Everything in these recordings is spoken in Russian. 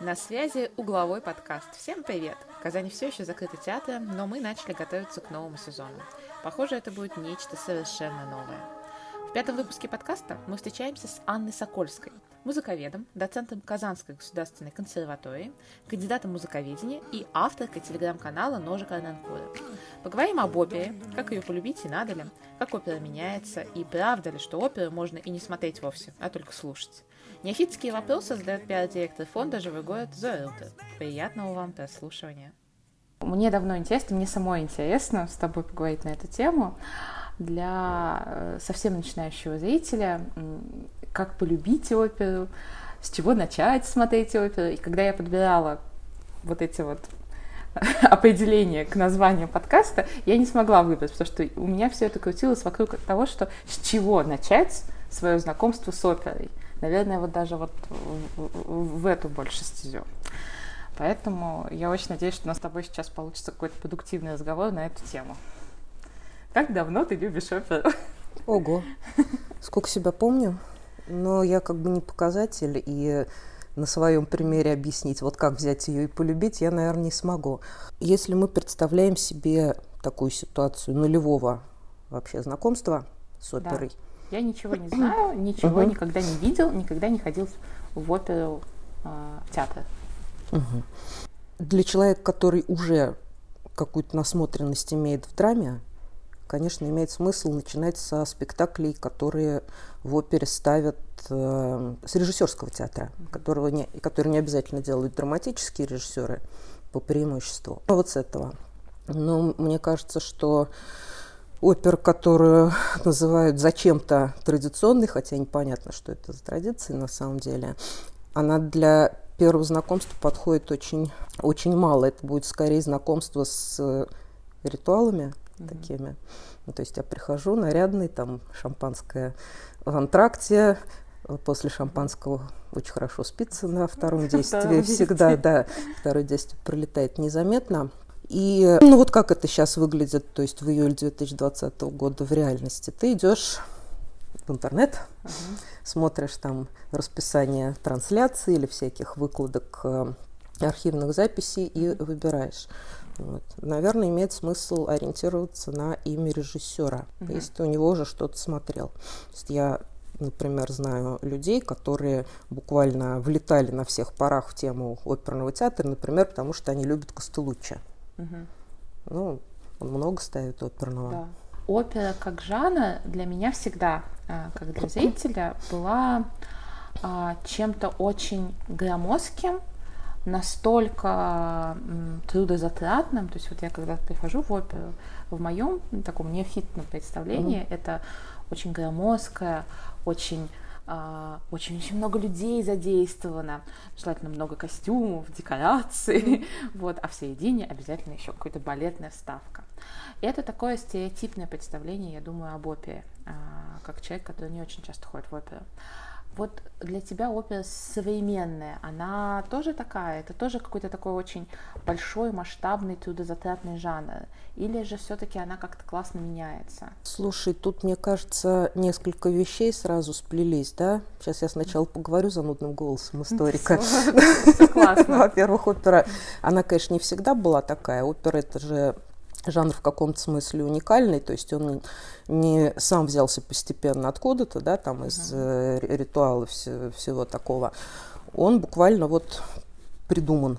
На связи угловой подкаст. Всем привет! В Казани все еще закрыты театры, но мы начали готовиться к новому сезону. Похоже, это будет нечто совершенно новое. В пятом выпуске подкаста мы встречаемся с Анной Сокольской, музыковедом, доцентом Казанской государственной консерватории, кандидатом музыковедения и авторкой телеграм-канала «Ножик Арнанкуры». Поговорим об опере, как ее полюбить и надо ли, как опера меняется, и правда ли, что оперу можно и не смотреть вовсе, а только слушать. Неофитские вопросы задает пиар-директор фонда «Живой город» Зоя Приятного вам прослушивания. Мне давно интересно, мне самой интересно с тобой поговорить на эту тему. Для э, совсем начинающего зрителя, как полюбить оперу, с чего начать смотреть оперу. И когда я подбирала вот эти вот определение к названию подкаста, я не смогла выбрать, потому что у меня все это крутилось вокруг того, что с чего начать свое знакомство с оперой. Наверное, вот даже вот в, эту больше стезю. Поэтому я очень надеюсь, что у нас с тобой сейчас получится какой-то продуктивный разговор на эту тему. Как давно ты любишь оперу? Ого, сколько себя помню, но я как бы не показатель, и на своем примере объяснить, вот как взять ее и полюбить, я, наверное, не смогу. Если мы представляем себе такую ситуацию нулевого вообще знакомства с оперой, да я ничего не знаю, ничего угу. никогда не видел, никогда не ходил в оперу, э, в театр. Угу. Для человека, который уже какую-то насмотренность имеет в драме, конечно, имеет смысл начинать со спектаклей, которые в опере ставят э, с режиссерского театра, которого не, который не обязательно делают драматические режиссеры по преимуществу. Вот с этого. Но мне кажется, что опер, которую называют зачем-то традиционной, хотя непонятно, что это за традиция на самом деле, она для первого знакомства подходит очень, очень мало. Это будет скорее знакомство с ритуалами mm-hmm. такими. Ну, то есть я прихожу нарядный, там шампанское в антракте, после шампанского очень хорошо спится на втором действии. Всегда, да, второе действие пролетает незаметно. И ну вот как это сейчас выглядит, то есть в июле 2020 года в реальности. Ты идешь в интернет, uh-huh. смотришь там расписание трансляций или всяких выкладок э, архивных записей и выбираешь. Вот. Наверное, имеет смысл ориентироваться на имя режиссера, uh-huh. если ты у него уже что-то смотрел. То есть я например, знаю людей, которые буквально влетали на всех парах в тему оперного театра, например, потому что они любят Костелуччи. Угу. Ну, он много ставит оперного. Да. Опера как жанр для меня всегда, а, как для зрителя, была а, чем-то очень громоздким, настолько трудозатратным. То есть вот я когда прихожу в оперу, в моем таком неофитном представлении, mm-hmm. это очень громоздкое, очень очень-очень а, много людей задействовано, желательно много костюмов, декораций, вот, а в середине обязательно еще какая-то балетная ставка. И это такое стереотипное представление, я думаю, об опере, а, как человек, который не очень часто ходит в оперу. Вот для тебя опера современная, она тоже такая? Это тоже какой-то такой очень большой, масштабный, трудозатратный жанр? Или же все-таки она как-то классно меняется? Слушай, тут, мне кажется, несколько вещей сразу сплелись, да? Сейчас я сначала поговорю за нудным голосом историка. Во-первых, опера, она, конечно, не всегда была такая. Опера — это же жанр в каком-то смысле уникальный, то есть он не сам взялся постепенно откуда-то, да, там из uh-huh. ритуала все, всего такого. Он буквально вот придуман.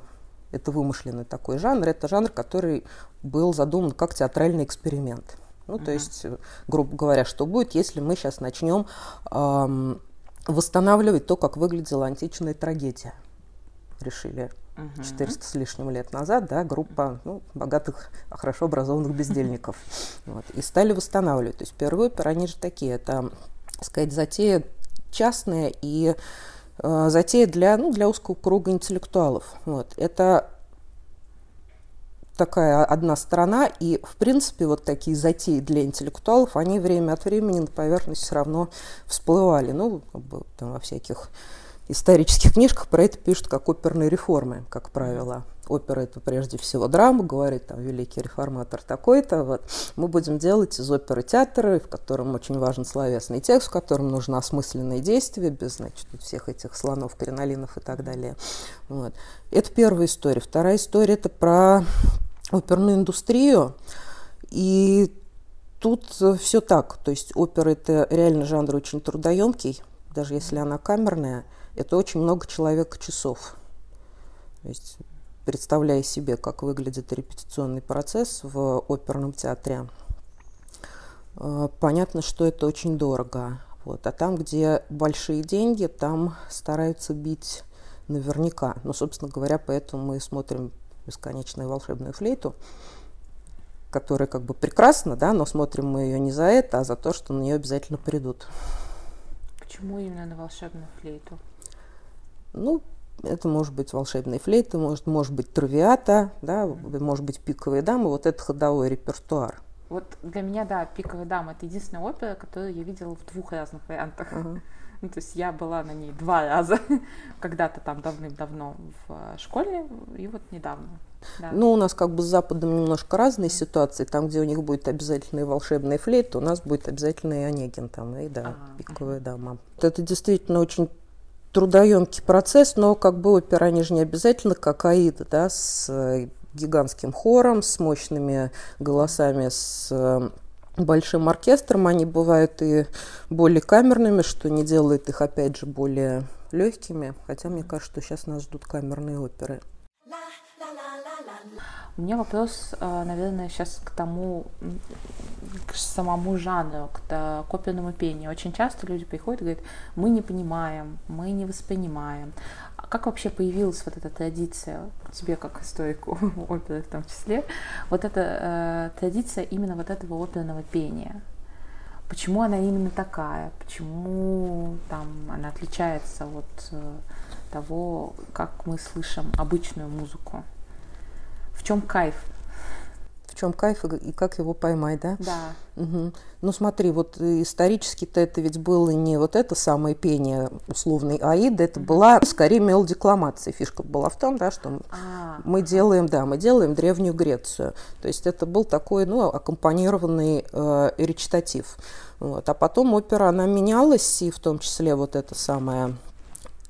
Это вымышленный такой жанр. Это жанр, который был задуман как театральный эксперимент. Ну, uh-huh. то есть, грубо говоря, что будет, если мы сейчас начнем эм, восстанавливать то, как выглядела античная трагедия. Решили 400 с лишним лет назад, да, группа ну, богатых, хорошо образованных бездельников. Вот, и стали восстанавливать. То есть первые оперы, они же такие, это, так сказать, затея частная и э, затея для, ну, для узкого круга интеллектуалов. Вот. Это такая одна сторона, и, в принципе, вот такие затеи для интеллектуалов, они время от времени на поверхность все равно всплывали, ну, там, во всяких исторических книжках про это пишут как оперные реформы, как правило. опера это прежде всего драма, говорит там великий реформатор такой-то, вот, мы будем делать из оперы театра, в котором очень важен словесный текст, в котором нужно осмысленное действие, без, значит, всех этих слонов, кринолинов и так далее. Вот. Это первая история. Вторая история – это про оперную индустрию, и тут все так, то есть опера – это реально жанр очень трудоемкий, даже если она камерная, это очень много человека-часов. То есть, представляя себе, как выглядит репетиционный процесс в оперном театре, э, понятно, что это очень дорого. Вот. А там, где большие деньги, там стараются бить наверняка. Ну, собственно говоря, поэтому мы смотрим бесконечную волшебную флейту, которая как бы прекрасна, да, но смотрим мы ее не за это, а за то, что на нее обязательно придут. Почему именно на волшебную флейту? Ну, это может быть волшебная флейта, может, может быть травиата, да, может быть пиковые дамы, вот это ходовой репертуар. Вот для меня, да, «Пиковая дама» — это единственная опера, которую я видела в двух разных вариантах. Uh-huh. Ну, то есть я была на ней два раза, когда-то там давным-давно в школе, и вот недавно. Да. Ну, у нас как бы с Западом немножко разные mm ситуации. Там, где у них будет обязательная волшебная флейта, у нас будет обязательно и Онегин там, и да, а, пиковая дама. Это действительно очень трудоемкий процесс, но как бы опера, они же не обязательно как Аида, да, с э, гигантским хором, с мощными голосами, с э, большим оркестром. Они бывают и более камерными, что не делает их, опять же, более легкими. Хотя мне кажется, что сейчас нас ждут камерные оперы. У меня вопрос, э, наверное, сейчас к тому, к самому жанру, к, к оперному пению. Очень часто люди приходят и говорят, мы не понимаем, мы не воспринимаем. А как вообще появилась вот эта традиция, тебе как историку оперы в том числе, вот эта э, традиция именно вот этого оперного пения? Почему она именно такая? Почему там она отличается от э, того, как мы слышим обычную музыку? В чем кайф? В чем кайф и как его поймать, да? Да. Угу. Ну смотри, вот исторически-то это ведь было не вот это самое пение условной Аиды, это была скорее мелодикламация. Фишка была в том, да, что а, мы делаем, да, мы делаем древнюю Грецию. То есть это был такой, ну, аккомпанированный э, речитатив. Вот. А потом опера, она менялась, и в том числе вот это самое э,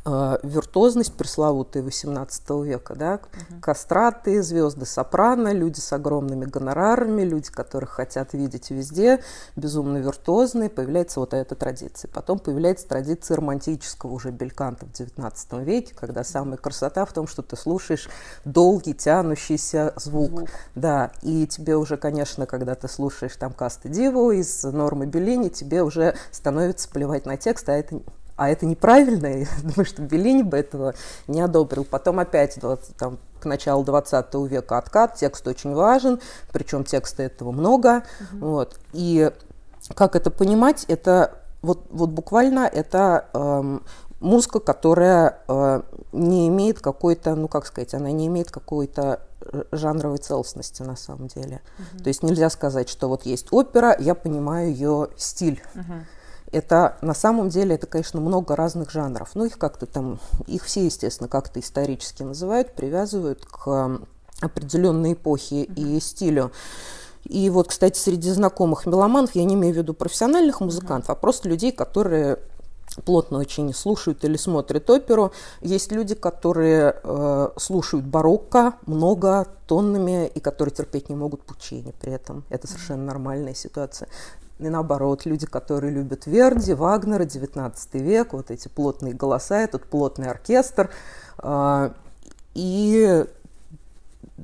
виртуозность пресловутая XVIII века, да, угу. кастраты, звезды сопрано, люди с огромными гонорарами, люди, которых хотят видеть везде, безумно виртуозные, появляется вот эта традиция. Потом появляется традиция романтического уже бельканта в XIX веке, когда самая красота в том, что ты слушаешь долгий, тянущийся звук. звук. Да, и тебе уже, конечно, когда ты слушаешь там Касты Диву из Нормы Беллини, тебе уже становится плевать на текст, а это а это неправильно, я думаю, что Беллини бы этого не одобрил. Потом опять 20, там, к началу 20 века откат, текст очень важен, причем текста этого много. Угу. Вот. И как это понимать, это вот, вот буквально это эм, музыка, которая э, не имеет какой-то, ну как сказать, она не имеет какой-то жанровой целостности на самом деле. Uh-huh. То есть нельзя сказать, что вот есть опера, я понимаю ее стиль. Uh-huh. Это на самом деле это, конечно, много разных жанров. Ну, их как-то там, их все, естественно, как-то исторически называют, привязывают к определенной эпохе и стилю. И вот, кстати, среди знакомых меломанов, я не имею в виду профессиональных музыкантов, а просто людей, которые плотно очень слушают или смотрят оперу. Есть люди, которые э, слушают барокко много тоннами и которые терпеть не могут Пучини при этом. Это совершенно нормальная ситуация. И наоборот, люди, которые любят Верди, Вагнера, 19 век, вот эти плотные голоса, этот плотный оркестр. А, и,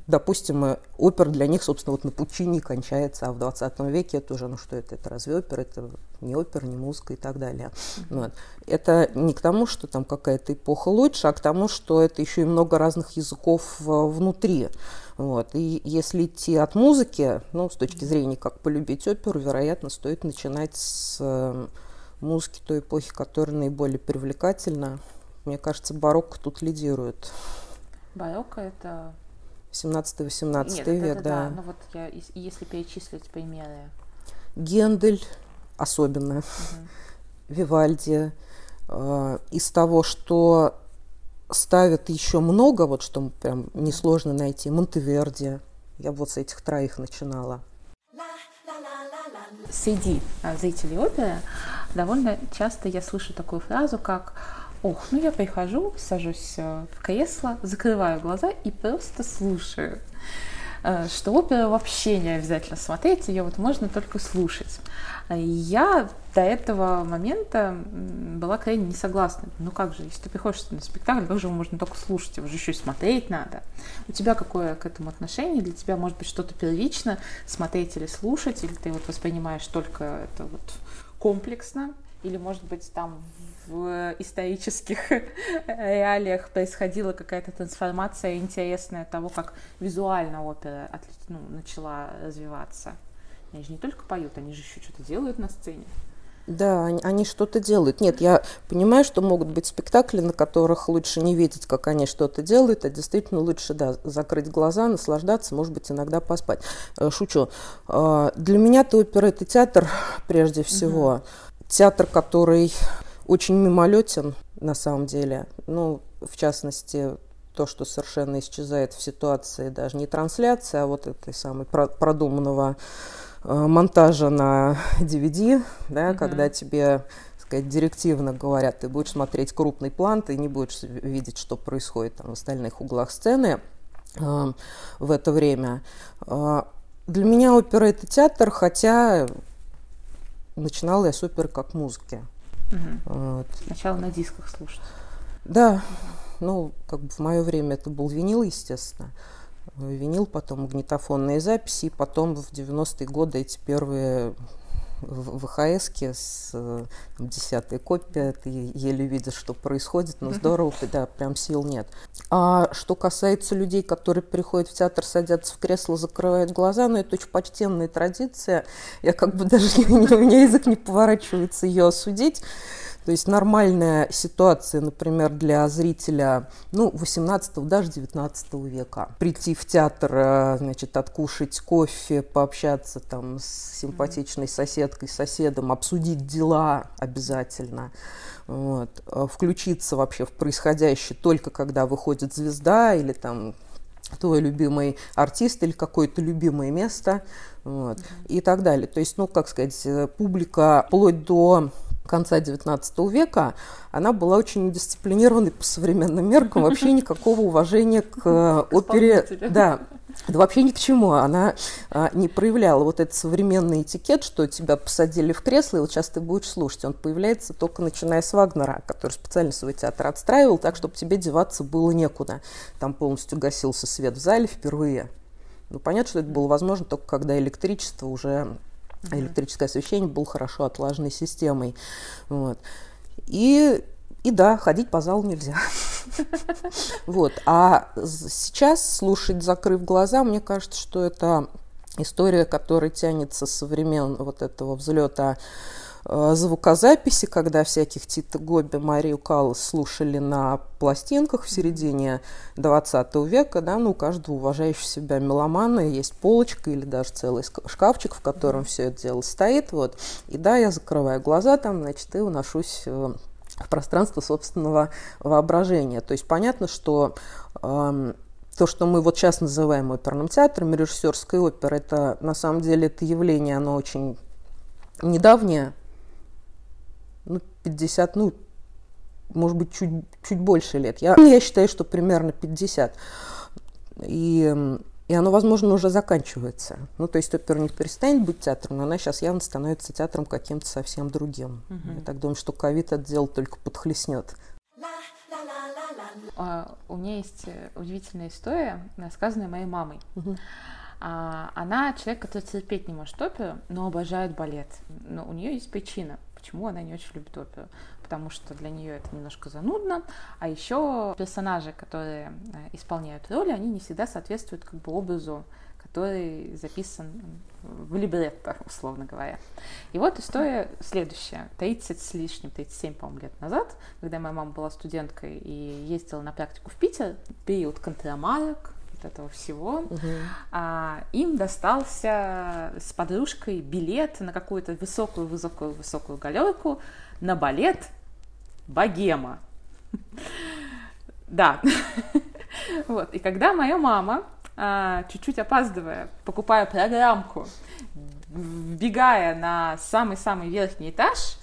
допустим, опера для них, собственно, вот на Пучини кончается, а в 20 веке это уже, ну что это, это разве опера, это не опера, не музыка и так далее. Вот. Это не к тому, что там какая-то эпоха лучше, а к тому, что это еще и много разных языков внутри. Вот. И если идти от музыки, ну, с точки зрения, как полюбить оперу, вероятно, стоит начинать с э, музыки той эпохи, которая наиболее привлекательна. Мне кажется, барокко тут лидирует. Барокко это 17-18 век, это, да. да. Ну вот я, если перечислить примеры. Гендель особенно, угу. Вивальди. Э, из того, что ставят еще много, вот что прям несложно найти. Монтеверди. Я вот с этих троих начинала. Среди а, зрителей оперы довольно часто я слышу такую фразу, как Ох, ну я прихожу, сажусь э, в кресло, закрываю глаза и просто слушаю. Э, что опера вообще не обязательно смотреть, ее вот можно только слушать. Я до этого момента была крайне не согласна. Ну как же, если ты приходишь на спектакль, как же его можно только слушать, его же еще и смотреть надо. У тебя какое к этому отношение? Для тебя может быть что-то первично, смотреть или слушать, или ты вот воспринимаешь только это вот комплексно, или может быть там в исторических реалиях происходила какая-то трансформация интересная того, как визуально опера ну, начала развиваться. Они же не только поют, они же еще что-то делают на сцене. Да, они, они что-то делают. Нет, я понимаю, что могут быть спектакли, на которых лучше не видеть, как они что-то делают, а действительно лучше, да, закрыть глаза, наслаждаться, может быть, иногда поспать. Э, шучу. Э, для меня-то опера – это театр, прежде всего. Угу. Театр, который очень мимолетен на самом деле. Ну, в частности, то, что совершенно исчезает в ситуации даже не трансляции, а вот этой самой продуманного э, монтажа на DVD, да, mm-hmm. когда тебе сказать, директивно говорят, ты будешь смотреть крупный план, ты не будешь видеть, что происходит там, в остальных углах сцены э, в это время. Э, для меня опера – это театр, хотя начинала я с оперы как музыки. Угу. Вот. Сначала на дисках слушать. Да, ну, как бы в мое время это был винил, естественно. Винил, потом магнитофонные записи, и потом в 90-е годы эти первые ВХС с э, десятой копией, ты еле видишь, что происходит, но здорово, да, прям сил нет. А что касается людей, которые приходят в театр, садятся в кресло, закрывают глаза, ну, это очень почтенная традиция, я как бы даже, у меня язык не поворачивается ее осудить, то есть нормальная ситуация, например, для зрителя, ну, 18 даже 19 века. Прийти в театр, э, значит, откушать кофе, пообщаться там с симпатичной соседкой, соседом, обсудить дела обязательно. Вот. Э, включиться вообще в происходящее только когда выходит звезда или там твой любимый артист или какое-то любимое место вот, mm-hmm. и так далее. То есть, ну, как сказать, э, публика вплоть до конца XIX века, она была очень дисциплинированной по современным меркам, вообще никакого уважения к э, опере. Да, да вообще ни к чему. Она а, не проявляла вот этот современный этикет, что тебя посадили в кресло, и вот сейчас ты будешь слушать. Он появляется только начиная с Вагнера, который специально свой театр отстраивал так, чтобы тебе деваться было некуда. Там полностью гасился свет в зале впервые. Ну, понятно, что это было возможно только когда электричество уже Uh-huh. Электрическое освещение было хорошо отлаженной системой. Вот. И, и да, ходить по залу нельзя. Вот. А сейчас слушать, закрыв глаза, мне кажется, что это история, которая тянется со времен вот этого взлета звукозаписи, когда всяких Тита Гоби, Марию Каллас слушали на пластинках в середине 20 века, да, ну, у каждого уважающего себя меломана есть полочка или даже целый шкафчик, в котором все это дело стоит, вот, и да, я закрываю глаза там, значит, и уношусь э, в пространство собственного воображения. То есть понятно, что э, то, что мы вот сейчас называем оперным театром, режиссерской оперы, это на самом деле это явление, оно очень недавнее, 50, ну, может быть, чуть, чуть больше лет. Я, я считаю, что примерно 50. И, и оно, возможно, уже заканчивается. Ну, то есть опера не перестанет быть театром, но она сейчас явно становится театром каким-то совсем другим. Угу. Я так думаю, что ковид это дело только подхлестнет. Uh, у меня есть э, удивительная история, рассказанная моей мамой. Угу. Uh, она человек, который терпеть не может оперу, но обожает балет. Но у нее есть причина почему она не очень любит оперу. Потому что для нее это немножко занудно, а еще персонажи, которые э, исполняют роли, они не всегда соответствуют как бы образу, который записан в либретто, условно говоря. И вот история следующая. 30 с лишним, 37, по-моему, лет назад, когда моя мама была студенткой и ездила на практику в Питер, период контрамарок, вот этого всего, угу. а, им достался с подружкой билет на какую-то высокую-высокую-высокую галерку на балет «Богема». Да. Вот. И когда моя мама, а, чуть-чуть опаздывая, покупая программку, вбегая на самый-самый верхний этаж,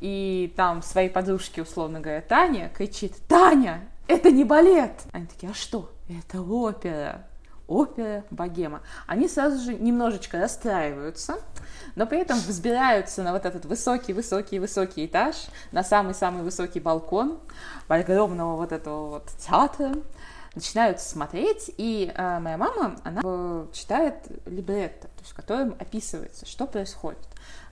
и там своей подружке, условно говоря, Таня, кричит, «Таня, это не балет!» Они такие, а что? Это опера опера, богема, они сразу же немножечко расстраиваются, но при этом взбираются на вот этот высокий-высокий-высокий этаж, на самый-самый высокий балкон огромного вот этого вот театра, начинают смотреть, и э, моя мама, она э, читает либретто, то есть в котором описывается, что происходит.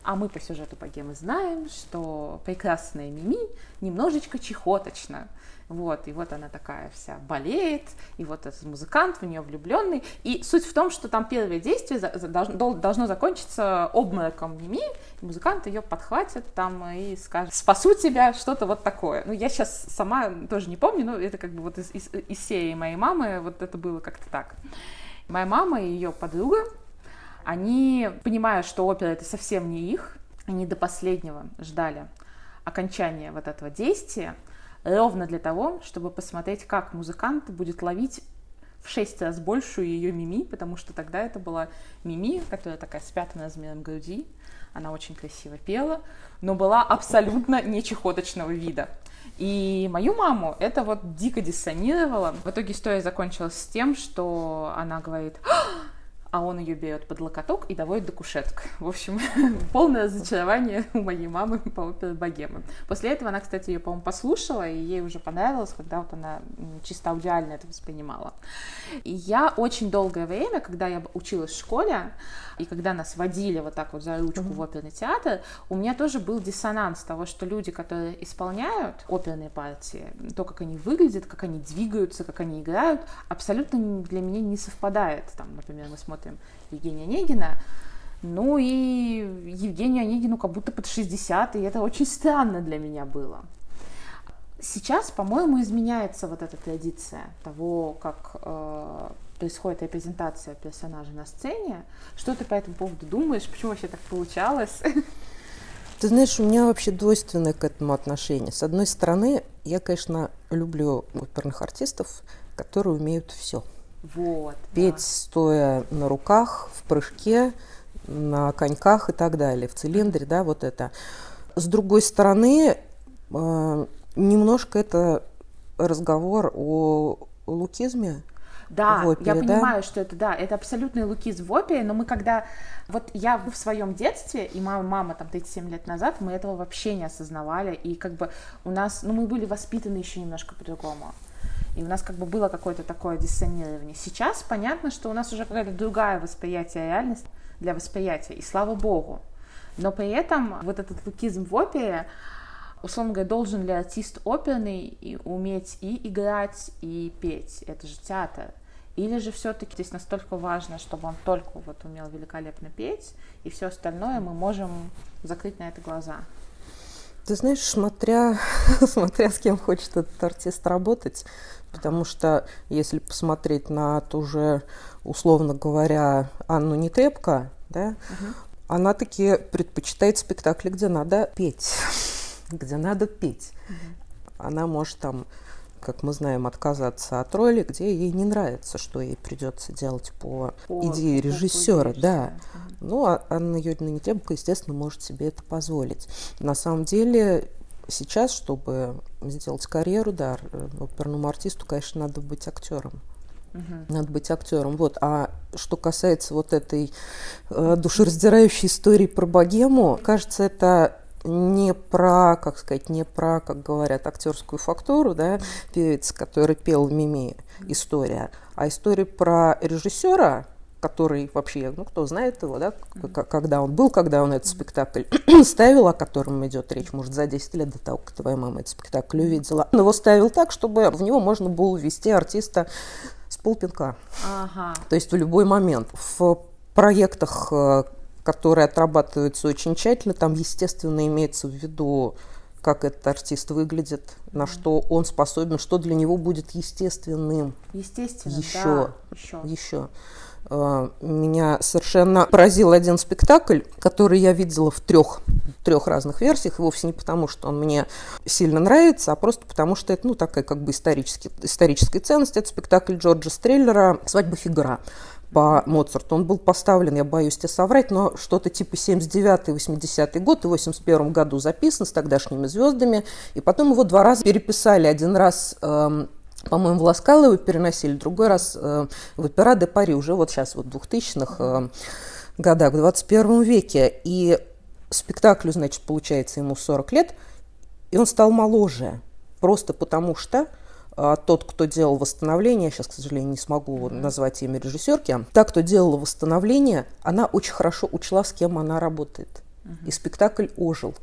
А мы по сюжету богемы знаем, что прекрасная Мими немножечко чехоточна, вот, и вот она такая вся болеет, и вот этот музыкант в нее влюбленный. И суть в том, что там первое действие должно, закончиться обмороком Мими, и музыкант ее подхватит там и скажет «спасу тебя», что-то вот такое. Ну, я сейчас сама тоже не помню, но это как бы вот из, из, из серии моей мамы, вот это было как-то так. Моя мама и ее подруга, они, понимая, что опера это совсем не их, они до последнего ждали окончания вот этого действия, ровно для того, чтобы посмотреть, как музыкант будет ловить в шесть раз большую ее мими, потому что тогда это была мими, которая такая с пятым размером груди, она очень красиво пела, но была абсолютно не чехоточного вида. И мою маму это вот дико диссонировало. В итоге история закончилась с тем, что она говорит, а он ее берет под локоток и доводит до кушеток. В общем, полное разочарование у моей мамы по опере «Богемы». После этого она, кстати, ее, по-моему, послушала, и ей уже понравилось, когда вот она чисто аудиально это воспринимала. И я очень долгое время, когда я училась в школе, и когда нас водили вот так вот за ручку mm-hmm. в оперный театр, у меня тоже был диссонанс того, что люди, которые исполняют оперные партии, то, как они выглядят, как они двигаются, как они играют, абсолютно для меня не совпадает. Там, например, мы смотрим Евгения Онегина, ну и Евгению Онегину как будто под 60, и это очень странно для меня было. Сейчас, по-моему, изменяется вот эта традиция того, как э, происходит репрезентация персонажа на сцене. Что ты по этому поводу думаешь? Почему вообще так получалось? Ты знаешь, у меня вообще двойственное к этому отношение. С одной стороны, я, конечно, люблю оперных артистов, которые умеют все. Вот. Петь да. стоя на руках, в прыжке, на коньках и так далее, в цилиндре, да, вот это. С другой стороны, э, немножко это разговор о лукизме, да, в опере, я понимаю, что это, да, это абсолютный лукиз в опере, но мы когда, вот я в своем детстве, и мама, мама там 37 лет назад, мы этого вообще не осознавали, и как бы у нас, ну, мы были воспитаны еще немножко по-другому. И у нас как бы было какое-то такое диссонирование. Сейчас понятно, что у нас уже какая-то другая восприятие реальности для восприятия, и слава богу. Но при этом вот этот лукизм в опере, условно говоря, должен ли артист оперный и уметь и играть, и петь? Это же театр. Или же все-таки здесь настолько важно, чтобы он только вот умел великолепно петь, и все остальное мы можем закрыть на это глаза? Ты знаешь, смотря, смотря с кем хочет этот артист работать, потому что если посмотреть на ту же, условно говоря, Анну Нетепко, да, угу. она таки предпочитает спектакли, где надо петь где надо петь. Угу. Она может там, как мы знаем, отказаться от роли, где ей не нравится, что ей придется делать по, по идее режиссера, да. Ну, а Анна Юрьевна Нетебко, естественно, может себе это позволить. На самом деле, сейчас, чтобы сделать карьеру, да, оперному артисту, конечно, надо быть актером. Угу. Надо быть актером. Вот. А что касается вот этой э, душераздирающей истории про богему, кажется, это не про, как сказать, не про, как говорят, актерскую фактуру, да, певец, который пел Мими, история, а история про режиссера, который вообще, ну, кто знает его, да, когда он был, когда он этот спектакль ставил, о котором идет речь, может, за 10 лет до того, как твоя мама этот спектакль увидела. Он его ставил так, чтобы в него можно было ввести артиста с полпинка. Ага. То есть в любой момент. В проектах э, которые отрабатываются очень тщательно. Там, естественно, имеется в виду, как этот артист выглядит, на что он способен, что для него будет естественным. Естественно, еще, да, еще. еще. Э, меня совершенно поразил один спектакль, который я видела в трех, трех разных версиях, и вовсе не потому, что он мне сильно нравится, а просто потому, что это, ну, такая как бы исторический, историческая ценность. Это спектакль Джорджа Стреллера «Свадьба Фигара» по Моцарту. Он был поставлен, я боюсь тебе соврать, но что-то типа 79-80 год и в 81 году записан с тогдашними звездами. И потом его два раза переписали. Один раз эм, по-моему, в Ласкало его переносили, другой раз э, в Опера де Пари, уже вот сейчас, вот в 2000-х э, годах, в 21 веке. И спектаклю, значит, получается ему 40 лет, и он стал моложе, просто потому что тот, кто делал восстановление, сейчас, к сожалению, не смогу назвать имя режиссерки, та, кто делала восстановление, она очень хорошо учла, с кем она работает. И спектакль ожил.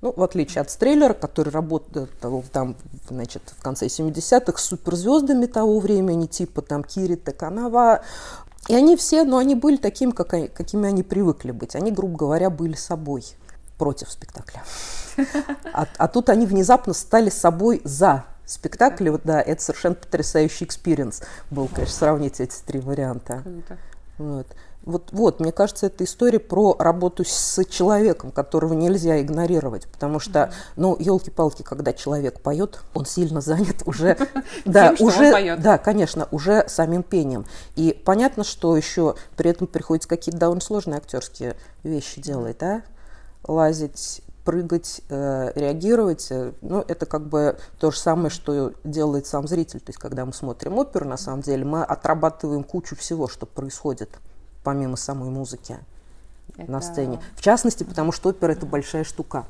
Ну, в отличие от Стрелера, который работал там, значит, в конце 70-х с суперзвездами того времени, типа там Кири Те Канава. И они все, но они были такими, как какими они привыкли быть. Они, грубо говоря, были собой против спектакля. А, а тут они внезапно стали собой за спектакль. Вот, да, это совершенно потрясающий experience был, конечно, сравнить эти три варианта. Вот. Вот, вот, мне кажется, это история про работу с человеком, которого нельзя игнорировать, потому что, ну, елки-палки, когда человек поет, он сильно занят уже, да, уже, да, конечно, уже самим пением. И понятно, что еще при этом приходится какие-то довольно сложные актерские вещи делать, да, лазить прыгать, э, реагировать. Э, ну, это как бы то же самое, что делает сам зритель. То есть, когда мы смотрим оперу, на самом деле, мы отрабатываем кучу всего, что происходит помимо самой музыки это... на сцене. В частности, потому что опера – это большая штука.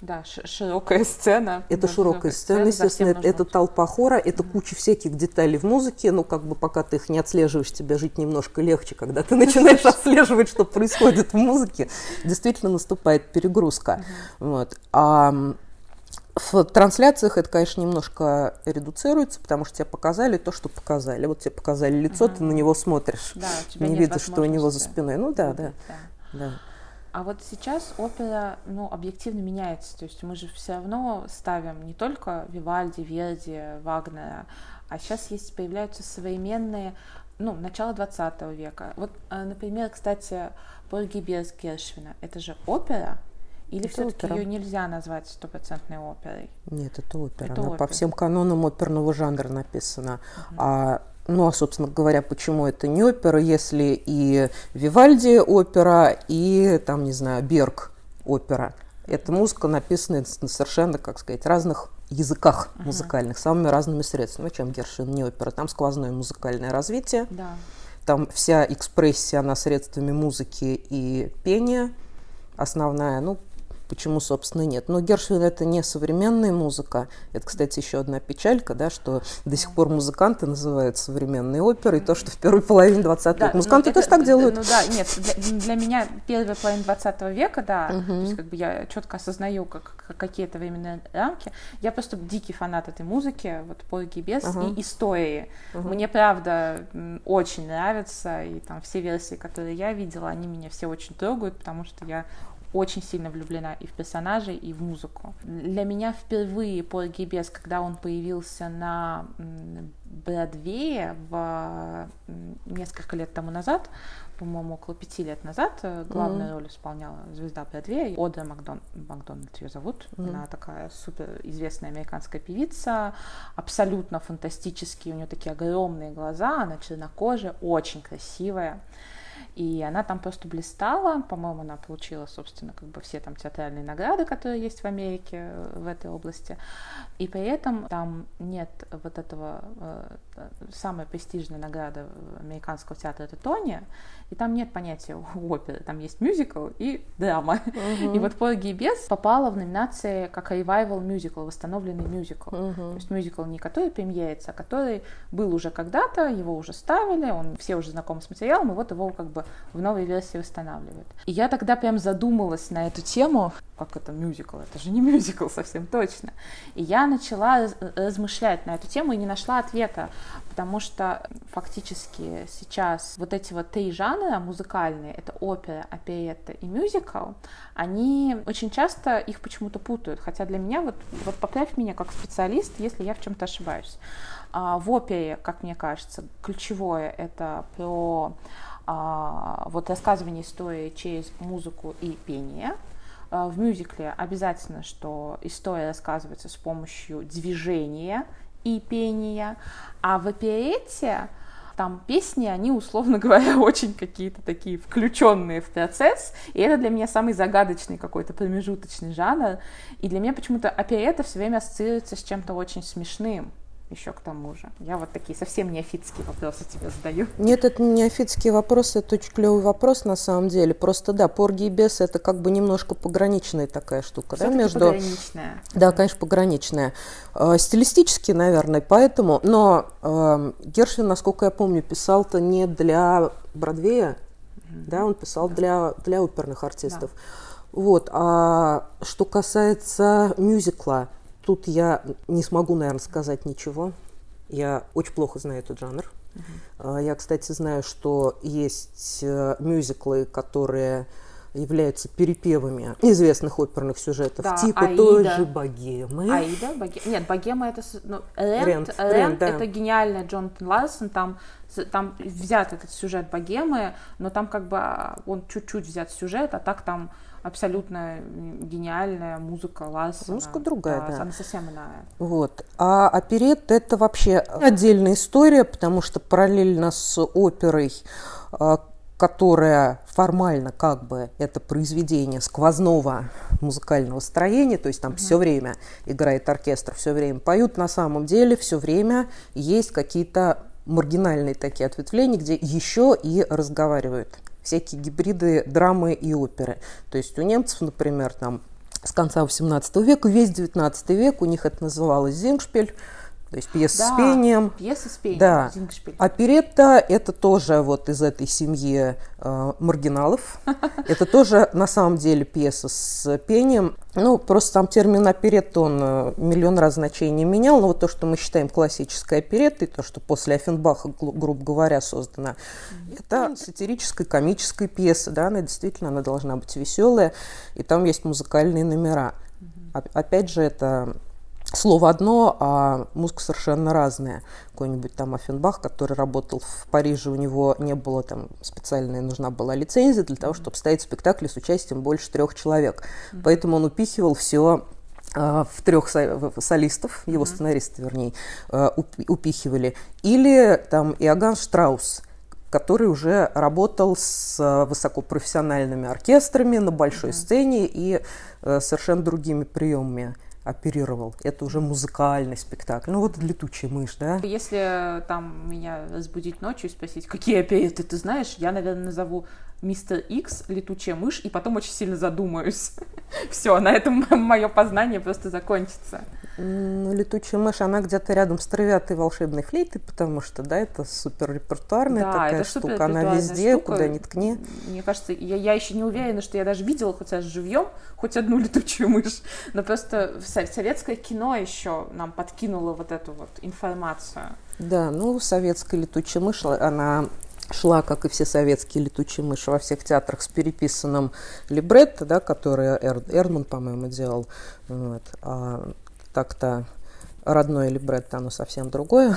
Да, широкая сцена. Это да, широкая сцена, естественно, это, это толпа хора, это mm-hmm. куча всяких деталей в музыке, ну, как бы пока ты их не отслеживаешь, тебе жить немножко легче, когда ты начинаешь отслеживать, что происходит в музыке, действительно наступает перегрузка. Вот. А в трансляциях это, конечно, немножко редуцируется, потому что тебе показали то, что показали. Вот тебе показали лицо, ты на него смотришь, не видишь, что у него за спиной. Ну да, да, да. А вот сейчас опера, ну, объективно меняется. То есть мы же все равно ставим не только Вивальди, Верди, Вагнера, а сейчас есть, появляются современные, ну, начало 20 века. Вот, э, например, кстати, Боргиберс Гершвина. Это же опера, или все-таки ее нельзя назвать стопроцентной оперой? Нет, это опера. Это Она опера. по всем канонам оперного жанра написана. Угу. А ну, а, собственно говоря, почему это не опера, если и Вивальди опера, и, там, не знаю, Берг опера. Эта музыка написана на совершенно, как сказать, разных языках uh-huh. музыкальных, самыми разными средствами. Ну, чем Гершвин не опера? Там сквозное музыкальное развитие. Да. Там вся экспрессия на средствами музыки и пения основная. Ну, почему, собственно, нет. Но Гершвин это не современная музыка. Это, кстати, еще одна печалька, да, что до сих пор музыканты называют современной оперой, то, что в первой половине 20 века. Да, музыканты тоже так делают. Ну да, нет, для, для меня первая половина 20 века, да, угу. то есть как бы я четко осознаю как, какие это временные рамки. Я просто дикий фанат этой музыки, вот Полги без угу. и истории. Угу. Мне, правда, очень нравится, и там все версии, которые я видела, они меня все очень трогают, потому что я очень сильно влюблена и в персонажей, и в музыку. Для меня впервые Пол Гибес, когда он появился на Бродвее в несколько лет тому назад, по-моему, около пяти лет назад, э, главную mm-hmm. роль исполняла звезда Бродвея, Ода Макдон, Макдональд ее зовут, mm-hmm. она такая супер известная американская певица, абсолютно фантастические, у нее такие огромные глаза, она чернокожая, очень красивая, и она там просто блистала, по-моему, она получила, собственно, как бы все там театральные награды, которые есть в Америке э, в этой области, и при этом там нет вот этого, э, самая престижная награда американского театра это Тони, и там нет понятия оперы, там есть мюзикл и драма. Uh-huh. И вот «Порги и бес» попала в номинации как revival мюзикл, восстановленный мюзикл. Uh-huh. То есть мюзикл не который премьерится, а который был уже когда-то, его уже ставили, он все уже знакомы с материалом, и вот его как бы в новой версии восстанавливают. И я тогда прям задумалась на эту тему, как это мюзикл, это же не мюзикл совсем точно. И я начала размышлять на эту тему и не нашла ответа, потому что фактически сейчас вот эти вот три жанра музыкальные, это опера, оперетта и мюзикл, они очень часто их почему-то путают, хотя для меня, вот, вот поправь меня как специалист, если я в чем-то ошибаюсь. А, в опере, как мне кажется, ключевое это про а, вот рассказывание истории через музыку и пение. А, в мюзикле обязательно, что история рассказывается с помощью движения и пения, а в оперете там песни, они, условно говоря, очень какие-то такие включенные в процесс, и это для меня самый загадочный какой-то промежуточный жанр, и для меня почему-то оперета все время ассоциируется с чем-то очень смешным, еще к тому же? Я вот такие совсем неофитские вопросы тебе задаю. Нет, это не неофитские вопросы, это очень клевый вопрос на самом деле. Просто да, порги и бесы это как бы немножко пограничная такая штука. Да, между... пограничная. Да, конечно, пограничная. Э, стилистически, наверное, поэтому. Но э, Гершвин, насколько я помню, писал-то не для Бродвея, mm-hmm. да, он писал да. Для, для оперных артистов. Да. Вот. А что касается мюзикла, Тут я не смогу, наверное, сказать ничего. Я очень плохо знаю этот жанр. Uh-huh. Я, кстати, знаю, что есть э, мюзиклы, которые являются перепевами известных оперных сюжетов, да, типа Аида. той же Богемы. Аида, Боге... нет, Богема это ну, Рент, Рент, Рент да. это гениальный Джонатан Ларсон, там там взят этот сюжет Богемы, но там как бы а, он чуть-чуть взят сюжет, а так там абсолютно гениальная музыка Лассена. Музыка другая, да, да. Она совсем иная. Вот. А оперет это вообще отдельная история, потому что параллельно с оперой, а, которая формально как бы это произведение сквозного музыкального строения, то есть там uh-huh. все время играет оркестр, все время поют, на самом деле все время есть какие-то маргинальные такие ответвления, где еще и разговаривают всякие гибриды драмы и оперы. То есть у немцев, например, там с конца XVIII века, весь XIX век у них это называлось «зингшпиль», то есть пьеса да, с пением. Пьеса с пением. Да. Оперетта – это тоже вот из этой семьи э, маргиналов. Это тоже на самом деле пьеса с пением. Ну, просто там термин оперетта, он э, миллион раз значений менял. Но вот то, что мы считаем классической опереттой, то, что после Оффенбаха, грубо говоря, создано, это сатирическая, комическая пьеса. Да, она действительно она должна быть веселая. И там есть музыкальные номера. Опять же, это слово одно, а музыка совершенно разная. Какой-нибудь там Аффенбах, который работал в Париже, у него не было там специальная, нужна была лицензия для того, чтобы ставить спектакли с участием больше трех человек. Mm-hmm. Поэтому он упихивал все а, в трех солистов, его сценаристы, вернее, а, упихивали. Или там Иоганн Штраус, который уже работал с высокопрофессиональными оркестрами на большой mm-hmm. сцене и совершенно другими приемами оперировал. Это уже музыкальный спектакль. Ну вот летучая мышь, да? Если там меня разбудить ночью и спросить, какие опереты ты знаешь, я, наверное, назову Мистер Икс, летучая мышь, и потом очень сильно задумаюсь. Все, на этом мое познание просто закончится. Летучая мышь, она где-то рядом с травиатой волшебной флейтой, потому что, да, это супер репертуарная да, такая штука, она везде, штука. куда ни ткни. Мне кажется, я, я еще не уверена, что я даже видела хоть раз живьем хоть одну летучую мышь, но просто советское кино еще нам подкинуло вот эту вот информацию. Да, ну, советская летучая мышь, она шла, как и все советские летучие мыши, во всех театрах с переписанным либретто, да, который Эр, Эрман, по-моему, делал. Вот. А так-то родное либретто, оно совсем другое,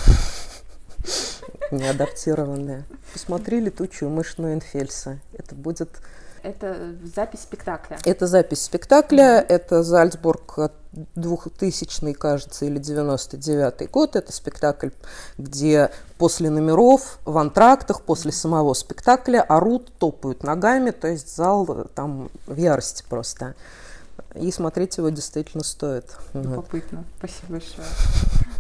не адаптированное. Посмотри «Летучую мышь Нуэнфельса». Это будет... Это запись спектакля. Это запись спектакля, mm-hmm. это Зальцбург 2000 кажется, или 99 год. Это спектакль, где после номеров, в антрактах, после самого спектакля орут, топают ногами, то есть зал там в ярости просто. И смотреть его действительно стоит. Любопытно. Вот. Спасибо большое.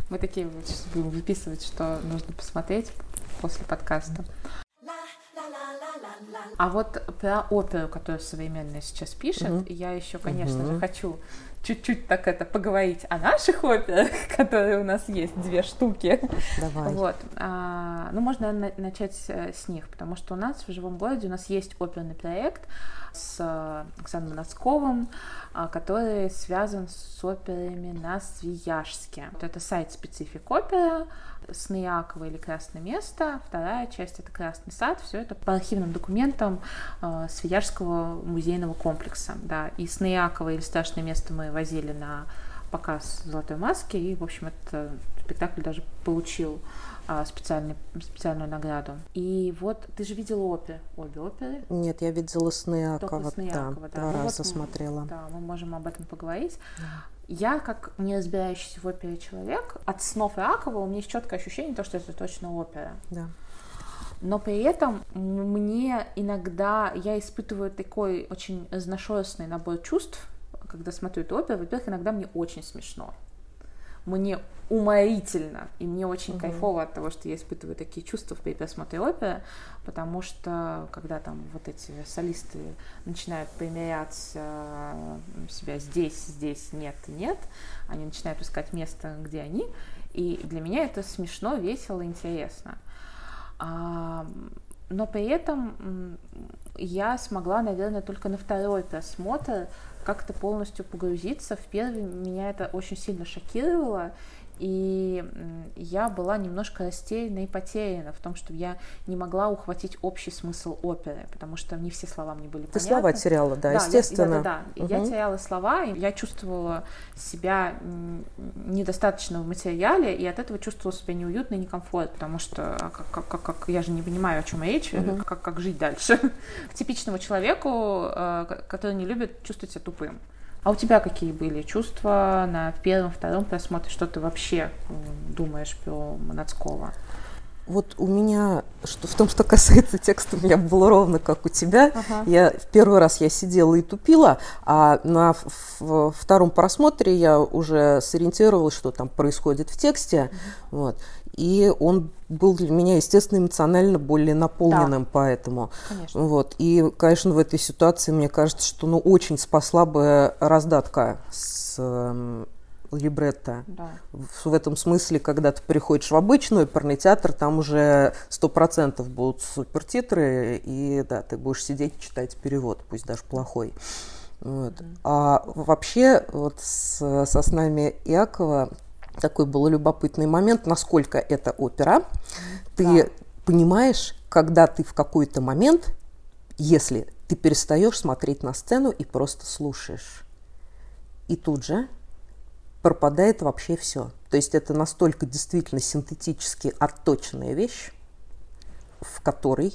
Мы такие будем выписывать, что нужно посмотреть после подкаста. А вот про оперу, которую современная сейчас пишет, угу. я еще, конечно угу. же, хочу чуть-чуть так это поговорить о наших операх, которые у нас есть, две штуки. Давай. Вот. А, ну, можно на- начать с них, потому что у нас в «Живом городе» у нас есть оперный проект с Оксаной Моносковым, а, который связан с операми на Свияжске. Вот это сайт «Специфик опера», Сныякова или Красное место, вторая часть это Красный сад, все это по архивным документам э, Свияжского музейного комплекса, да, и Сныякова или Страшное место мы возили на показ Золотой маски, и, в общем, это спектакль даже получил а, специальный, специальную награду. И вот ты же видела оперы, обе оперы? Нет, я видела «Сны Только «Сны да, Акова», да. два Ну раза вот, смотрела. Да, мы можем об этом поговорить. Я, как не разбирающийся в опере человек, от снов Иакова у меня есть четкое ощущение, то, что это точно опера. Да. Но при этом мне иногда, я испытываю такой очень разношерстный набор чувств, когда смотрю эту оперу. Во-первых, иногда мне очень смешно. Мне уморительно, и мне очень Мгм. кайфово от того, что я испытываю такие чувства при просмотре оперы, потому что когда там вот эти солисты начинают примерять себя здесь, здесь, нет, нет, они начинают искать место, где они, и для меня это смешно, весело, интересно. Но при этом я смогла, наверное, только на второй просмотр как-то полностью погрузиться. В первый меня это очень сильно шокировало, и я была немножко растеряна и потеряна в том, что я не могла ухватить общий смысл оперы, потому что не все слова мне были Ты понятны. слова теряла, да, я- естественно. да, да, да. Я Мгм. теряла слова, и я чувствовала себя недостаточно в материале, и от этого чувствовала себя неуютно и некомфортно, потому что а как, как, как, я же не понимаю, о чем речь, Мгм. как, как жить дальше. Типичному человеку, э, ко- который не любит чувствовать себя тупым. А у тебя какие были чувства на первом, втором просмотре? Что ты вообще думаешь про Манацкого? Вот у меня, что в том, что касается текста, у меня было ровно как у тебя. Ага. Я в первый раз я сидела и тупила, а на втором просмотре я уже сориентировалась, что там происходит в тексте, вот. И он был для меня, естественно, эмоционально более наполненным, поэтому. Конечно. Вот. И, конечно, в этой ситуации, мне кажется, что ну, очень спасла бы раздатка с эм, либретто. Да. В, в этом смысле, когда ты приходишь в обычный оперный театр, там уже сто процентов будут супертитры, и да, ты будешь сидеть и читать перевод, пусть даже плохой. Вот. А вообще вот с, со снами Иакова такой был любопытный момент, насколько это опера. Ты Да. понимаешь, когда ты в какой-то момент, если ты перестаешь смотреть на сцену и просто слушаешь. И тут же пропадает вообще все. То есть это настолько действительно синтетически отточенная вещь, в которой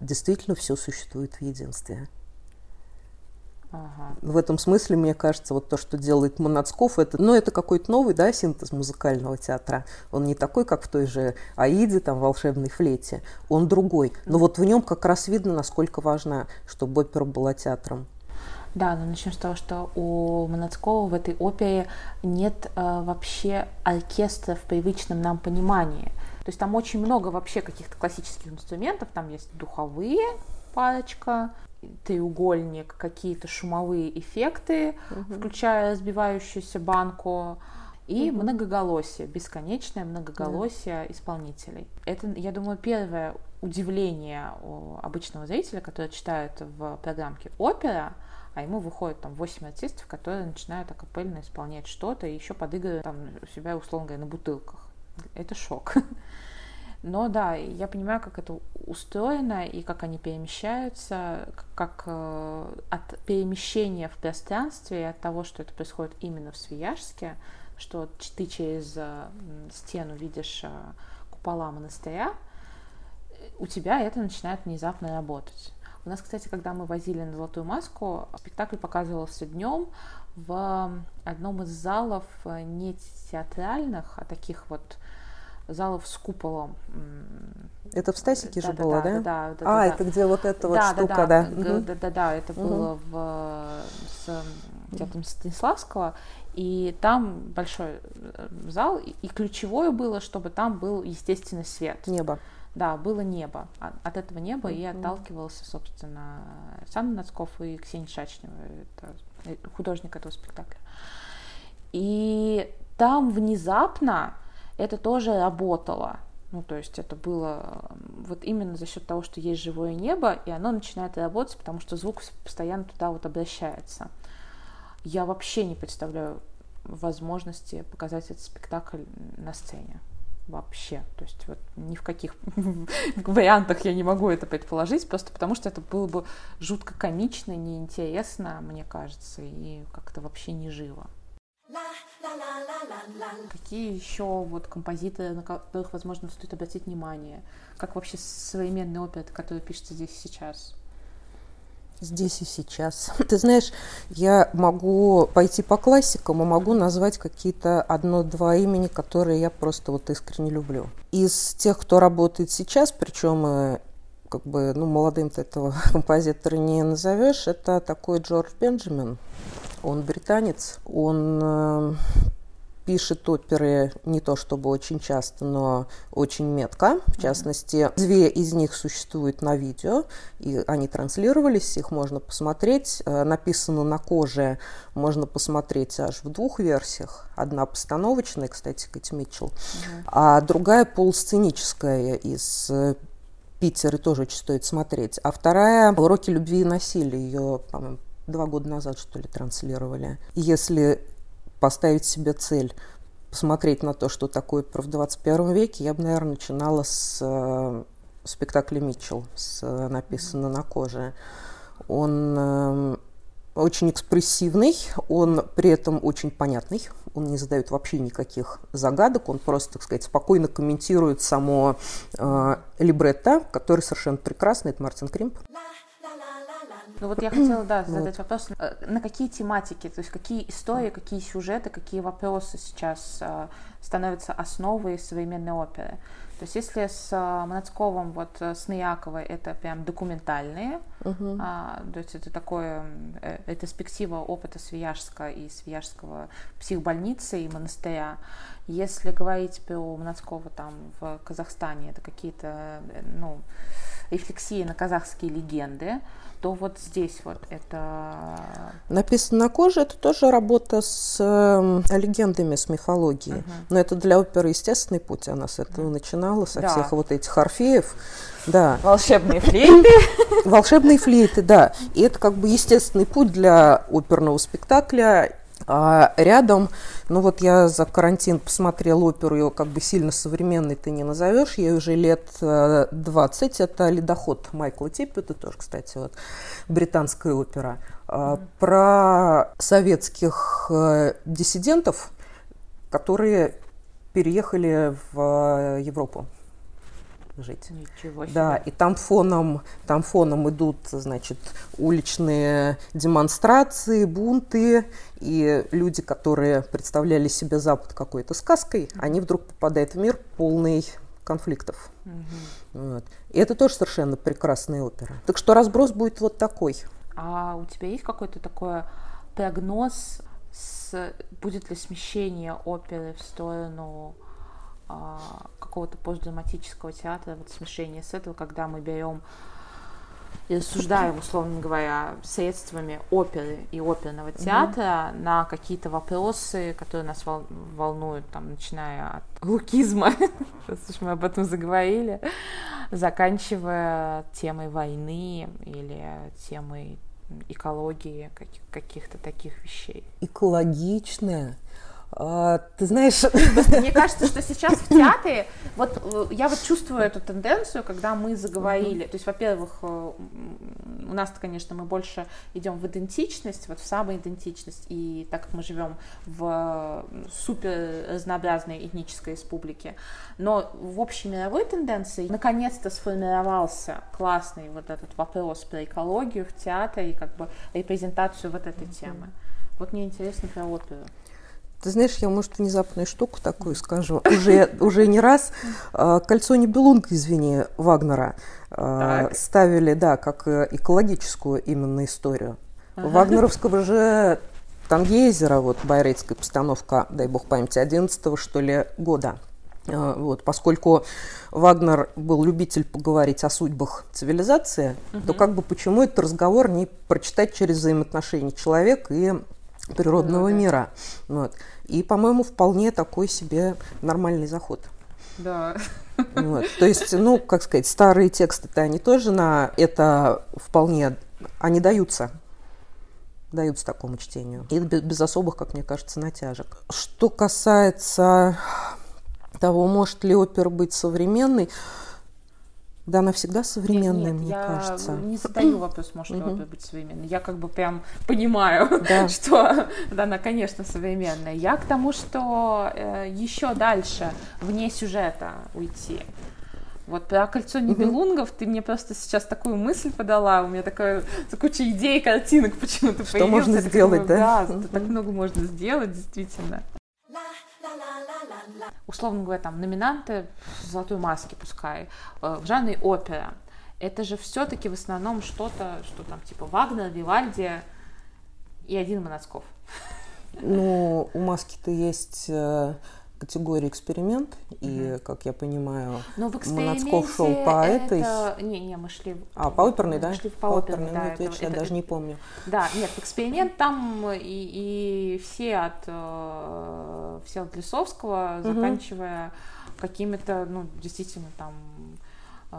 действительно все существует в единстве. Ага. В этом смысле, мне кажется, вот то, что делает Монацков, это, ну, это какой-то новый, да, синтез музыкального театра. Он не такой, как в той же Аиде, там, волшебной флейте. Он другой. Но вот в нем как раз видно, насколько важно, чтобы опера была театром. Да, но начнем с того, что у Манацкого в этой опере нет э, вообще оркестра в привычном нам понимании. То есть там очень много вообще каких-то классических инструментов. Там есть духовые парочка, треугольник, какие-то шумовые эффекты, включая разбивающуюся банку. И многоголосие, бесконечное многоголосие исполнителей. Это, я думаю, первое удивление у обычного зрителя, который читает в программке опера, а ему выходит там 8 артистов, которые начинают акапельно исполнять что-то и еще подыгрывают там у себя, условно говоря, на бутылках. Это шок. Но да, я понимаю, как это устроено и как они перемещаются, как э, от перемещения в пространстве и от того, что это происходит именно в Свияжске, что ты через э, стену видишь э, купола монастыря, у тебя это начинает внезапно работать. У нас, кстати, когда мы возили на Золотую маску, спектакль показывался днем в одном из залов не театральных, а таких вот залов с куполом. Это в Стасике же да-да-да, было, да? да-да, а, да-да. это где вот эта вот Да, штука, да, да. да, Мгм. да, да, да, это было в, с театром Станиславского, и там большой э, зал, и ключевое было, чтобы там был естественный свет. Небо. Да, было небо. А- От этого неба и отталкивался, собственно, Александр Нацков и Ксения Шачнева, это художник этого спектакля. И там внезапно это тоже работало. Ну, то есть это было вот именно за счет того, что есть живое небо, и оно начинает работать, потому что звук постоянно туда вот обращается. Я вообще не представляю возможности показать этот спектакль на сцене. Вообще. То есть вот ни в каких вариантах я не могу это предположить, просто потому что это было бы жутко комично, неинтересно, мне кажется, и как-то вообще не живо. Какие еще вот композиторы, на которых, возможно, стоит обратить внимание? Как вообще современный опера, который пишется здесь сейчас? Здесь и сейчас. Ты знаешь, я могу пойти по классикам, а могу назвать какие-то одно-два имени, которые я просто вот искренне люблю. Из тех, кто работает сейчас, причем э, как бы, ну, молодым-то этого композитора не назовешь, это такой Джордж Бенджамин. Он британец, он э, пишет оперы не то чтобы очень часто, но очень метко. В частности, две из них существуют на видео, и они транслировались, их можно посмотреть. Э, написано на коже, можно посмотреть аж в двух версиях. Одна постановочная, кстати, Кэти Митчелл, а другая полусценическая из э, Питера тоже очень стоит смотреть. А вторая «Уроки любви и насилия». Ее, по-моему, два года назад, что ли, транслировали. Если поставить себе цель посмотреть на то, что такое про в 21 веке, я бы, наверное, начинала с э, спектакля Митчелл, с э, написано на коже. Он э, очень экспрессивный, он при этом очень понятный, он не задает вообще никаких загадок, он просто, так сказать, спокойно комментирует само э, либретто, который совершенно прекрасный, это Мартин Кримп. Ну вот я хотела, да, задать вот. вопрос, э, на какие тематики, то есть какие истории, какие сюжеты, какие вопросы сейчас э, становятся основой современной оперы. То есть если с э, Манацковым, вот с Наяковой это прям документальные, uh-huh. а, то есть это такое э, ретроспектива опыта Свияжска и Свияжского психбольницы и монастыря. Если говорить про Манацкова там в Казахстане, это какие-то, ну, рефлексии на казахские легенды, то вот здесь вот это... Написано на коже, это тоже работа с э, легендами, с мифологией. Uh-huh. Но это для оперы естественный путь, она с этого начинала, со да. всех вот этих орфеев. Да. Волшебные флейты. Волшебные флейты, да. И это как бы естественный путь для оперного спектакля а рядом, ну вот я за карантин посмотрела оперу, ее как бы сильно современной ты не назовешь, ей уже лет 20, э, это «Ледоход» Майкла Типпета, тоже, кстати, вот британская опера, mm-hmm. про советских э, диссидентов, которые переехали в э, Европу жить. Ничего себе. Да, и там фоном, там фоном идут, значит, уличные демонстрации, бунты, и люди, которые представляли себе Запад какой-то сказкой, mm-hmm. они вдруг попадают в мир полный конфликтов. Mm-hmm. Вот. И это тоже совершенно прекрасная опера. Так что разброс будет вот такой. А у тебя есть какой-то такой прогноз, с, будет ли смещение оперы в сторону какого-то постдраматического театра, вот смешение с этого, когда мы берем и рассуждаем, условно говоря, средствами оперы и оперного театра mm-hmm. на какие-то вопросы, которые нас вол- волнуют, там, начиная от лукизма, раз уж мы об этом заговорили, заканчивая темой войны или темой экологии, каких-то таких вещей. Экологичная а, ты знаешь... Мне кажется, что сейчас в театре, вот э, я вот чувствую эту тенденцию, когда мы заговорили, то есть, во-первых, э, у нас, конечно, мы больше идем в идентичность, вот в самоидентичность, и так как мы живем в супер разнообразной этнической республике, но в общей мировой тенденции наконец-то сформировался классный вот этот вопрос про экологию в театре и как бы репрезентацию вот этой темы. Вот мне интересно про оперу. Ты знаешь, я, может, внезапную штуку такую скажу. Уже, уже не раз а, «Кольцо Нибелунга», извини, Вагнера а, так. ставили, да, как э, экологическую именно историю. Ага. Вагнеровского же Тангейзера, вот байрейтская постановка, дай бог памяти, 11 что ли, года. Вот, поскольку Вагнер был любитель поговорить о судьбах цивилизации, угу. то как бы почему этот разговор не прочитать через взаимоотношения человека и природного да, мира. Вот. И, по-моему, вполне такой себе нормальный заход. Да. Вот. То есть, ну, как сказать, старые тексты-то они тоже на это вполне, они даются даются такому чтению. И без, особых, как мне кажется, натяжек. Что касается того, может ли опера быть современной, Да, она всегда современная, нет, нет, мне я кажется. не задаю вопрос, может ли опера быть современной. Я как бы прям понимаю, Да. что да, она, конечно, современная. Я к тому, что э, еще дальше, вне сюжета уйти. Вот про кольцо Нибелунгов ты мне просто сейчас такую мысль подала, у меня такая куча идей, картинок почему-то Что можно сделать, думаю, да? Да, так много можно сделать, действительно. Условно говоря, там номинанты в «Золотой маске» пускай, э, в жанре опера. Это же все-таки в основном что-то, что там типа Вагнер, Вивальди и один Моносков. Ну, у маски-то есть категория эксперимент, и, как я понимаю, Но в Моносков шел по этой. это... Не, не, мы шли... А, по оперной, да? Мы шли по оперной, ну, да. это, это- я это- даже не помню. Да, нет, эксперимент там и, и все от э, все от Лисовского, заканчивая какими-то, ну, действительно, там э,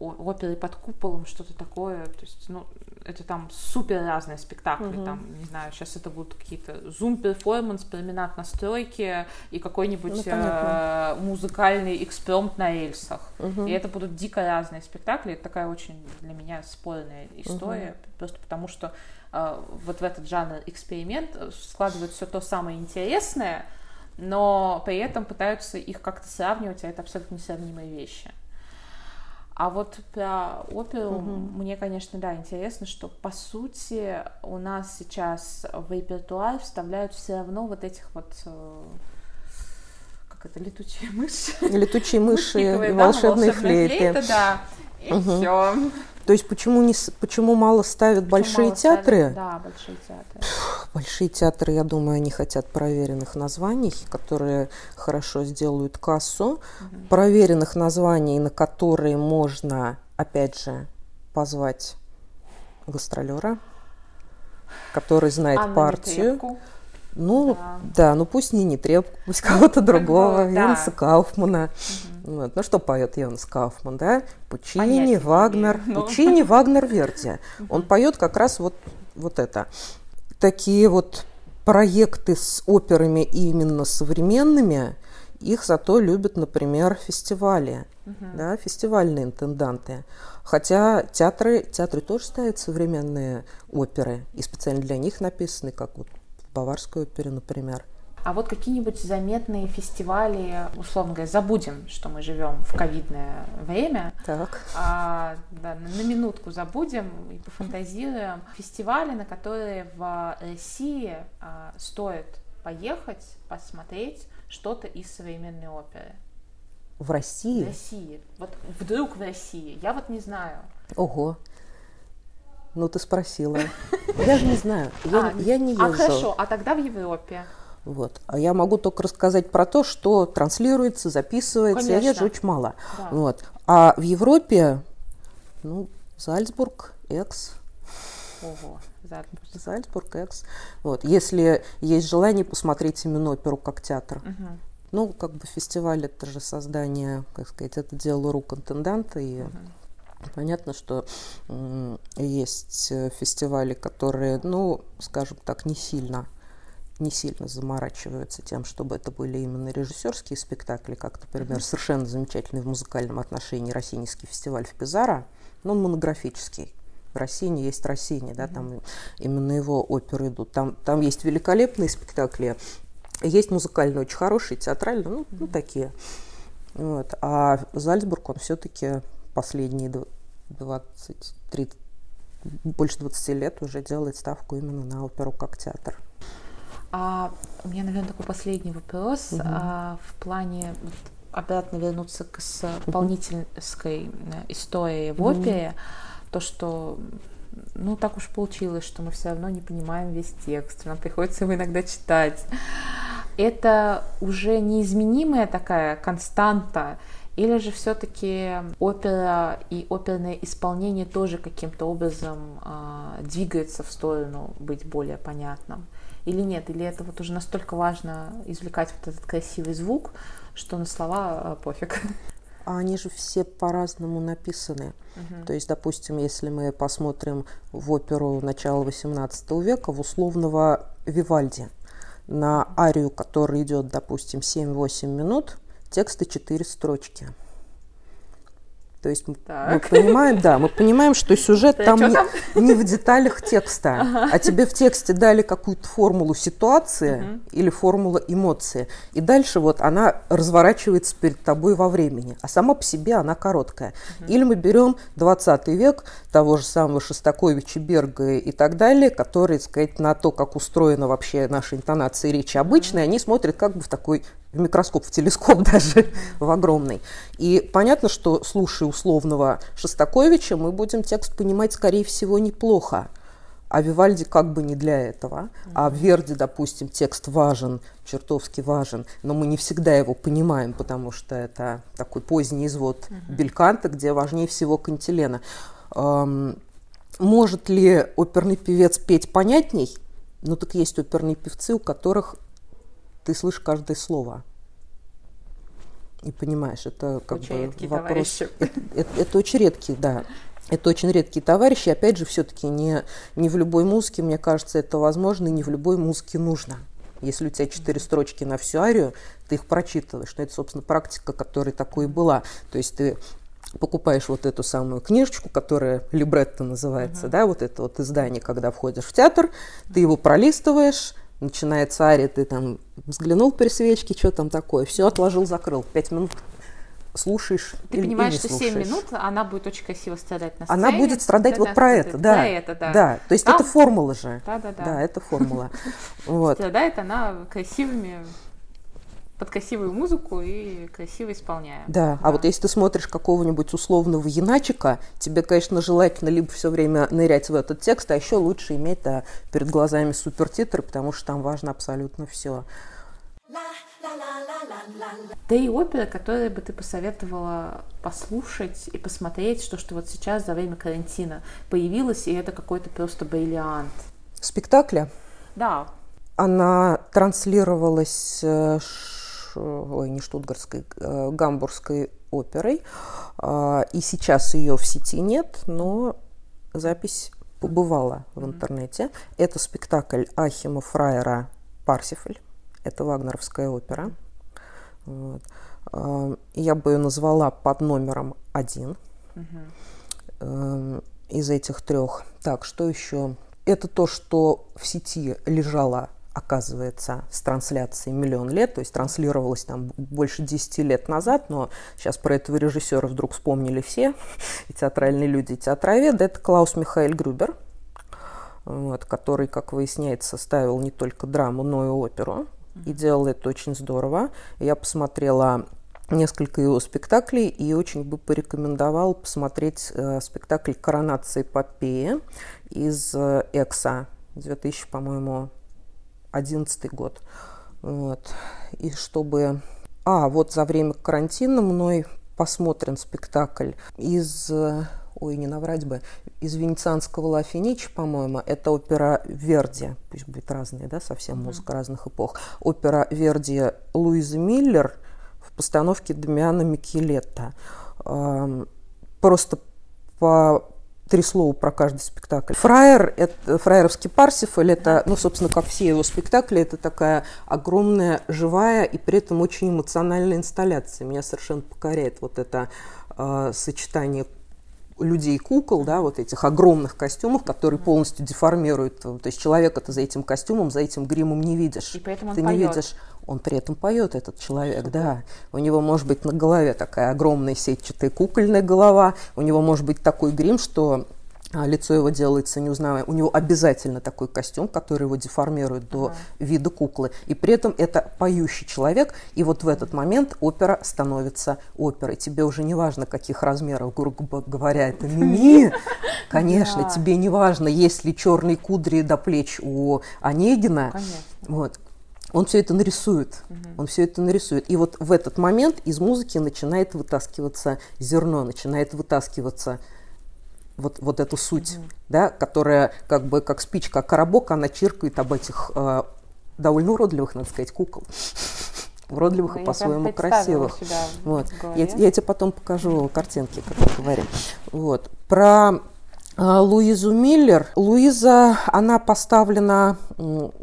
оперой под куполом, что-то такое. То есть, ну, это там супер разные спектакли. Там, не знаю, сейчас это будут какие-то зум-перформанс, променад на стройке и какой-нибудь Ну, э, музыкальный экспромт на рельсах. И это будут дико разные спектакли. Это такая очень для меня спорная история, просто потому что э, вот в этот жанр эксперимент э, складывают все то самое интересное, но при этом пытаются их как-то сравнивать, а это абсолютно несравнимые вещи. А вот про оперу мне, конечно, да, интересно, что по сути у нас сейчас в репертуар вставляют все равно вот этих вот э, как это, летучие мыши. Летучие мыши и да, волшебные волшебная флейты. флейта, да. И все. То есть почему, не, почему мало ставят большие театры? Да, большие театры. Большие театры, я думаю, они хотят проверенных названий, которые хорошо сделают кассу, проверенных названий, на которые можно, опять же, позвать гастролера, который знает Анну партию. Нетребку. Ну, Да. да. ну пусть не Нетребку, пусть кого-то другого, да. Янса Кауфмана. Вот. Ну, что поет Янс Кауфман, да? Пучини, Понятия не Вагнер. но- Пучини, Вагнер, Верди. Он поет как раз вот, вот это. Такие вот проекты с операми именно современными, их зато любят, например, фестивали, да, фестивальные интенданты. Хотя театры, театры тоже ставят современные оперы, и специально для них написаны, как вот в Баварской опере, например. А вот какие-нибудь заметные фестивали, условно говоря, забудем, что мы живем в ковидное время, Так. а, да, на минутку забудем и пофантазируем. Фестивали, на которые в России а, стоит поехать, посмотреть что-то из современной оперы. В В России? России. Вот вдруг в России. Я вот не знаю. Ого. Ну, ты спросила. Я же не знаю. Я, А, я не езжу. А хорошо, а тогда в Европе. Вот. А я могу только рассказать про то, что транслируется, записывается. Я Конечно. езжу очень мало. Да. Вот. А в Европе, ну, Зальцбург, Экс, Ого, Зальцбург. Зальцбург, Экс. Вот. Если есть желание посмотреть именно оперу как театр. Мгм. Ну, как бы фестиваль это же создание, как сказать, это дело рук интенданта, и понятно, что есть э, фестивали, которые, ну, скажем так, не сильно не сильно заморачиваются тем, чтобы это были именно режиссерские спектакли, как, например, совершенно замечательный в музыкальном отношении Российский фестиваль в Пизаро, но он монографический. В Россине есть Россини, да, там именно его оперы идут. Там, там есть великолепные спектакли, есть музыкальные очень хорошие, театральные, ну, ну, такие. Вот. А Зальцбург, он все-таки последние дв- 20, 30, больше 20 лет уже делает ставку именно на оперу как театр. А у меня, наверное, такой последний вопрос а, в плане обратно вернуться к исполнительской э, истории в опере. То, что ну так уж получилось, что мы все равно не понимаем весь текст, нам приходится его иногда читать. Это уже неизменимая такая константа, или же все-таки опера и оперное исполнение тоже каким-то образом а, двигается в сторону быть более понятным? Или нет? Или это вот уже настолько важно извлекать вот этот красивый звук, что на слова а, пофиг? А они же все по-разному написаны. То есть, допустим, если мы посмотрим в оперу начала XVIII века, в условного Вивальди, на арию, которая идет, допустим, 7-8 минут, тексты 4 строчки. То есть мы, мы понимаем, да, мы понимаем, что сюжет там не, там не в деталях текста, ага. а тебе в тексте дали какую-то формулу ситуации угу. или формулу эмоции. И дальше вот она разворачивается перед тобой во времени, а сама по себе она короткая. Угу. Или мы берем 20 век того же самого Шостаковича, Берга и так далее, которые, сказать, на то, как устроена вообще наша интонация речи обычная, угу. они смотрят как бы в такой в микроскоп, в телескоп даже, в огромный. И понятно, что, слушая условного Шостаковича, мы будем текст понимать, скорее всего, неплохо. А Вивальди как бы не для этого. А в Верди, допустим, текст важен, чертовски важен, но мы не всегда его понимаем, потому что это такой поздний извод Бельканта, где важнее всего кантилена. Может ли оперный певец петь понятней? Ну так есть оперные певцы, у которых ты слышишь каждое слово и понимаешь, это как очень бы вопрос. Это, это, это очень редкие, да. Это очень редкие товарищи. Опять же, все-таки не, не в любой музыке, мне кажется, это возможно, и не в любой музыке нужно. Если у тебя четыре строчки на всю арию, ты их прочитываешь. Но это, собственно, практика, которая такой и была. То есть ты покупаешь вот эту самую книжечку, которая либретто называется, uh-huh. да, вот это вот издание, когда входишь в театр, ты его пролистываешь, начинается ария, ты там взглянул при свечке, что там такое, все отложил, закрыл, пять минут слушаешь Ты или, понимаешь, или что слушаешь. 7 минут она будет очень красиво страдать на сцене. Она будет страдать вот про это, да. Про это, да. Да, то есть Там... это формула же. Да, да, да. Да, это формула. Вот. Страдает она красивыми под красивую музыку и красиво исполняя. Да, да. а вот если ты смотришь какого-нибудь условного яначика, тебе, конечно, желательно либо все время нырять в этот текст, а еще лучше иметь да, перед глазами супертитры, потому что там важно абсолютно все. Да и оперы, которые бы ты посоветовала послушать и посмотреть, что, что вот сейчас за время карантина появилось, и это какой-то просто бриллиант. Спектакля? Да. Она транслировалась э, ой, не штутгарской, э, гамбургской оперой. А, и сейчас ее в сети нет, но запись побывала в интернете. Это спектакль Ахима Фраера «Парсифаль». Это вагнеровская опера. Вот. А, я бы ее назвала под номером один угу. из этих трех. Так, что еще? Это то, что в сети лежало оказывается, с трансляцией миллион лет, то есть транслировалось там больше 10 лет назад, но сейчас про этого режиссера вдруг вспомнили все, и театральные люди, и театроведы. Это Клаус Михаэль Грюбер, вот, который, как выясняется, ставил не только драму, но и оперу, и делал это очень здорово. Я посмотрела несколько его спектаклей и очень бы порекомендовал посмотреть э, спектакль «Коронация эпопеи» из э, «Экса» 2000, по-моему, 2011 год. Вот. И чтобы... А, вот за время карантина мной посмотрен спектакль из ой, не наврать бы, из венецианского Ла Финичи, по-моему, это опера Верди, пусть будет разные, да, совсем музыка mm-hmm. разных эпох, опера Верди Луизы Миллер в постановке Дамиана Микелетта. Просто по три слова про каждый спектакль. Фраер, это, фраеровский Парсифаль, это, ну, собственно, как все его спектакли, это такая огромная, живая и при этом очень эмоциональная инсталляция. Меня совершенно покоряет вот это э, сочетание людей-кукол, да, вот этих огромных костюмов, которые полностью деформируют. То есть человека ты за этим костюмом, за этим гримом не видишь. И поэтому он ты поет. не видишь. Он при этом поет, этот человек, да. У него может быть на голове такая огромная сетчатая кукольная голова, у него может быть такой грим, что а, лицо его делается неузнаваемым. У него обязательно такой костюм, который его деформирует до ага. вида куклы. И при этом это поющий человек. И вот в этот момент опера становится оперой. Тебе уже не важно, каких размеров, грубо говоря, это мими. Конечно, тебе не важно, есть ли черные кудри до плеч у Онегина. Вот. Он все это нарисует, угу. он все это нарисует. И вот в этот момент из музыки начинает вытаскиваться зерно, начинает вытаскиваться вот, вот эту суть, mm-hmm. да, которая как бы как спичка, коробок, она чиркает об этих э, довольно уродливых, надо сказать, кукол. Уродливых ну, и по-своему красивых. Вот. Я, я тебе потом покажу картинки, как мы говорим. Вот. Про Луизу Миллер. Луиза, она поставлена,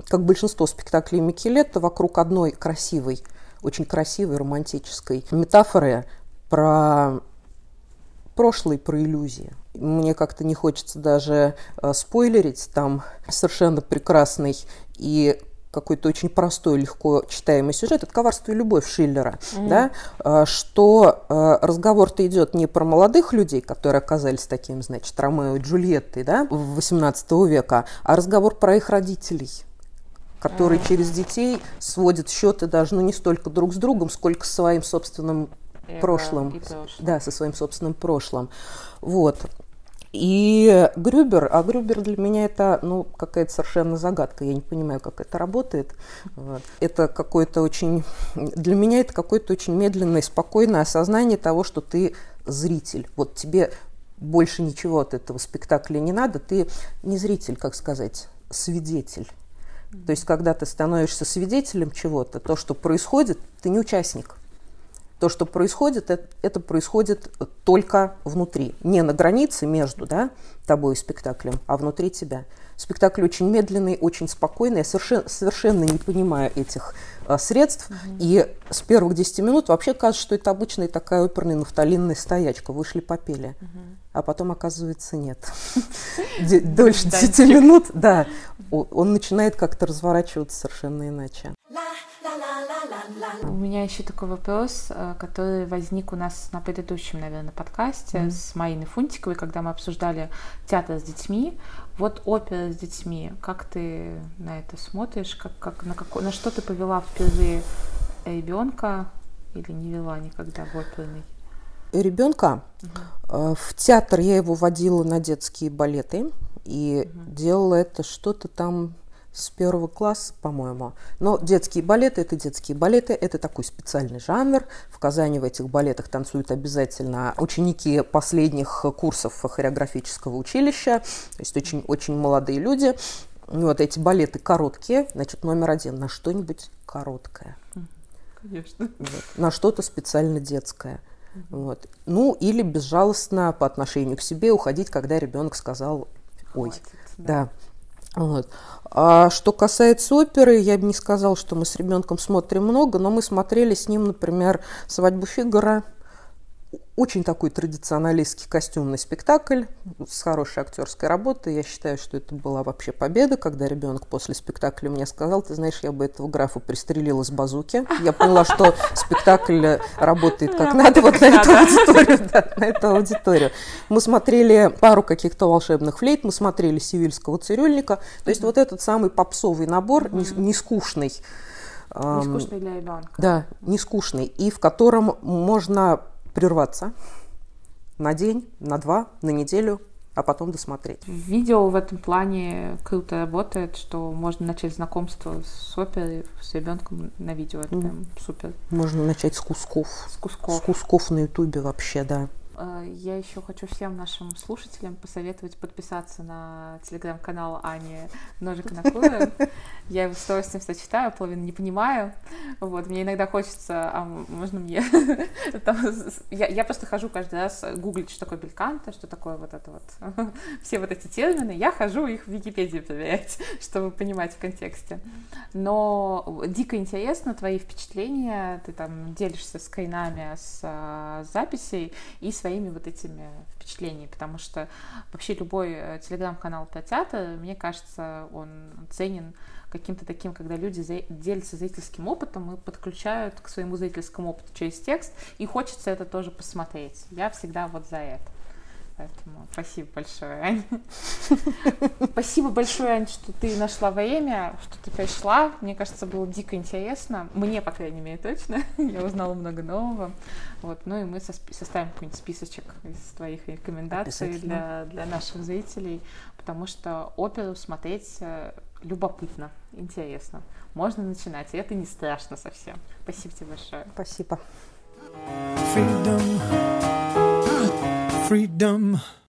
как большинство спектаклей Микелетта, вокруг одной красивой, очень красивой романтической метафоры про прошлое про иллюзии. Мне как-то не хочется даже э, спойлерить, там совершенно прекрасный и какой-то очень простой, легко читаемый сюжет, это «Коварство и любовь» Шиллера, mm-hmm. да, э, что э, разговор-то идет не про молодых людей, которые оказались таким, значит, Ромео и Джульеттой, да, 18 века, а разговор про их родителей, которые mm-hmm. через детей сводят счеты даже, ну, не столько друг с другом, сколько со своим собственным прошлым. И прошлым. Да, со своим собственным прошлым. Вот. И Грюбер, а Грюбер для меня это ну, какая-то совершенно загадка, я не понимаю, как это работает. Вот. Это какое-то очень, для меня это какое-то очень медленное, спокойное осознание того, что ты зритель. Вот тебе больше ничего от этого спектакля не надо, ты не зритель, как сказать, свидетель. То есть, когда ты становишься свидетелем чего-то, то, что происходит, ты не участник. То, что происходит, это, это происходит только внутри. Не на границе между да, тобой и спектаклем, а внутри тебя. Спектакль очень медленный, очень спокойный. Я совершенно, совершенно не понимаю этих а, средств. Угу. И с первых 10 минут вообще кажется, что это обычная такая оперная нафталинная стоячка. Вышли, попели. Угу. А потом, оказывается, нет. Дольше 10 минут, да, он начинает как-то разворачиваться совершенно иначе. У меня еще такой вопрос, э, который возник у нас на предыдущем, наверное, подкасте mm-hmm. с Мариной Фунтиковой, когда мы обсуждали театр с детьми. Вот опера с детьми. Как ты на это смотришь? Как, как, на, как, на что ты повела впервые ребенка или не вела никогда в оперный? Ребенка угу. в театр я его водила на детские балеты и угу. делала это что-то там с первого класса, по-моему. Но детские балеты – это детские балеты, это такой специальный жанр. В Казани в этих балетах танцуют обязательно ученики последних курсов хореографического училища, то есть очень, очень молодые люди. Вот эти балеты короткие, значит, номер один – на что-нибудь короткое. Конечно. Вот, на что-то специально детское. Вот. Ну, или безжалостно по отношению к себе уходить, когда ребенок сказал «Ой». Хватит, да. да. Вот. А что касается оперы, я бы не сказала, что мы с ребенком смотрим много, но мы смотрели с ним, например, «Свадьбу Фигара», очень такой традиционалистский костюмный спектакль с хорошей актерской работой. Я считаю, что это была вообще победа, когда ребенок после спектакля мне сказал, ты знаешь, я бы этого графа пристрелила с базуки. Я поняла, что спектакль работает как надо вот на эту аудиторию. Да, на эту аудиторию. Мы смотрели пару каких-то волшебных флейт, мы смотрели «Сивильского цирюльника». То есть вот этот самый попсовый набор, не, не скучный, не скучный для ребенка. Да, не скучный. И в котором можно прерваться на день, на два, на неделю, а потом досмотреть. Видео в этом плане круто работает, что можно начать знакомство с оперой, с ребенком на видео. Это mm. прям супер. Можно начать с кусков. С кусков. С кусков на ютубе вообще, да. Э, я еще хочу всем нашим слушателям посоветовать подписаться на телеграм-канал Ани Ножик на Куры. Я его с удовольствием всегда читаю, половину не понимаю. Вот, мне иногда хочется, а можно мне... Там, я, я просто хожу каждый раз гуглить, что такое бельканта, что такое вот это вот, все вот эти термины. Я хожу их в Википедии проверять, чтобы понимать в контексте. Но дико интересно твои впечатления, ты там делишься скринами с а, записей и своими вот этими впечатлениями, потому что вообще любой э, телеграм-канал про театр, мне кажется, он ценен каким-то таким, когда люди делятся зрительским опытом и подключают к своему зрительскому опыту через текст, и хочется это тоже посмотреть. Я всегда вот за это. Поэтому спасибо большое, Ань. Спасибо большое, Ань, что ты нашла время, что ты пришла. Мне кажется, было дико интересно. Мне, по крайней мере, точно. Я узнала много нового. Вот. Ну и мы составим какой-нибудь списочек из твоих рекомендаций для, для наших зрителей, потому что оперу смотреть э, любопытно, интересно. Можно начинать, и это не страшно совсем. Спасибо тебе большое. Спасибо. Freedom. Freedom.